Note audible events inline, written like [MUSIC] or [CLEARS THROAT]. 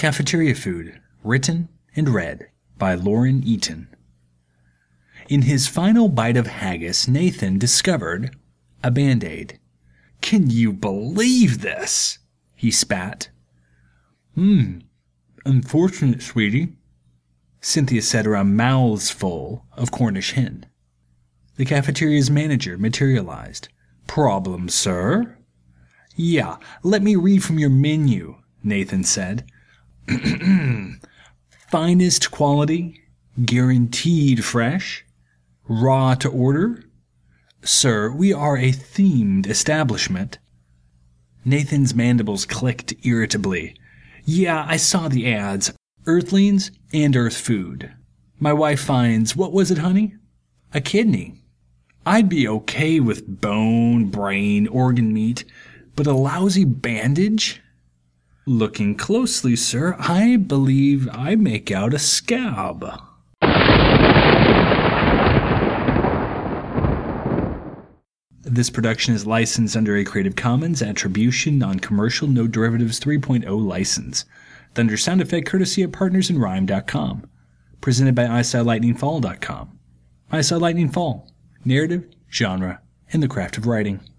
Cafeteria Food, written and read by Lauren Eaton. In his final bite of haggis, Nathan discovered a band aid. Can you believe this? He spat. Hmm, unfortunate, sweetie, Cynthia said around mouths full of Cornish hen. The cafeteria's manager materialized. Problem, sir? Yeah, let me read from your menu, Nathan said. [CLEARS THROAT] Finest quality, guaranteed fresh, raw to order. Sir, we are a themed establishment. Nathan's mandibles clicked irritably. Yeah, I saw the ads. Earthlings and Earth food. My wife finds, what was it, honey? A kidney. I'd be okay with bone, brain, organ meat, but a lousy bandage? Looking closely, sir, I believe I make out a scab. This production is licensed under a Creative Commons Attribution Non-Commercial No Derivatives 3.0 license. Thunder sound effect courtesy of partnersinrhyme.com. Presented by ISawLightningFall.com. I. Narrative, genre, and the craft of writing.